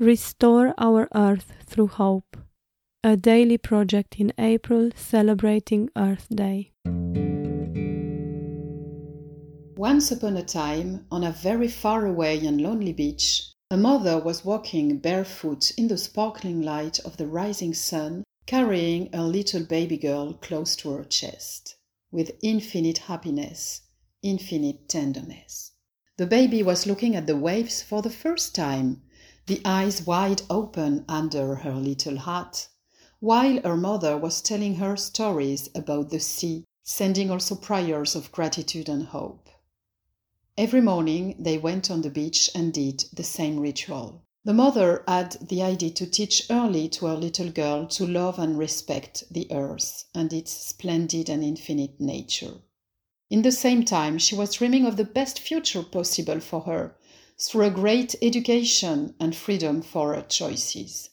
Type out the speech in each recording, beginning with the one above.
Restore Our Earth Through Hope, a daily project in April celebrating Earth Day. Once upon a time, on a very far away and lonely beach, a mother was walking barefoot in the sparkling light of the rising sun, carrying a little baby girl close to her chest, with infinite happiness, infinite tenderness. The baby was looking at the waves for the first time the eyes wide open under her little hat, while her mother was telling her stories about the sea, sending also prayers of gratitude and hope. Every morning they went on the beach and did the same ritual. The mother had the idea to teach early to her little girl to love and respect the earth and its splendid and infinite nature. In the same time, she was dreaming of the best future possible for her through a great education and freedom for her choices.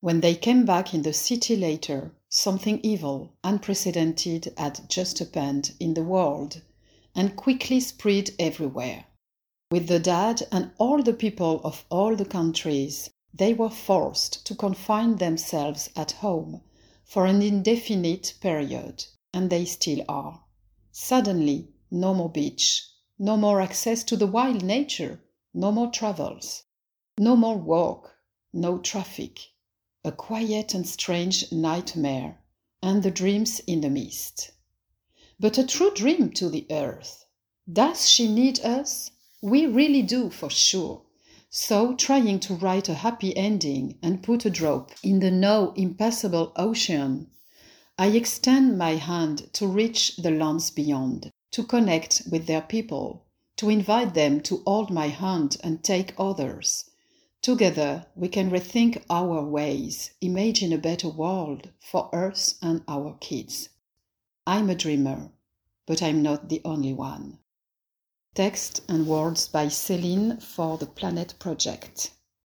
When they came back in the city later, something evil, unprecedented, had just happened in the world and quickly spread everywhere. With the dad and all the people of all the countries, they were forced to confine themselves at home for an indefinite period, and they still are. Suddenly, no more beach, no more access to the wild nature, no more travels, no more walk, no traffic, a quiet and strange nightmare, and the dreams in the mist. But a true dream to the earth. Does she need us? We really do, for sure. So, trying to write a happy ending and put a drop in the now impassable ocean, I extend my hand to reach the lands beyond, to connect with their people, to invite them to hold my hand and take others. Together, we can rethink our ways, imagine a better world for us and our kids. I'm a dreamer, but I'm not the only one. Text and words by Céline for the Planet Project.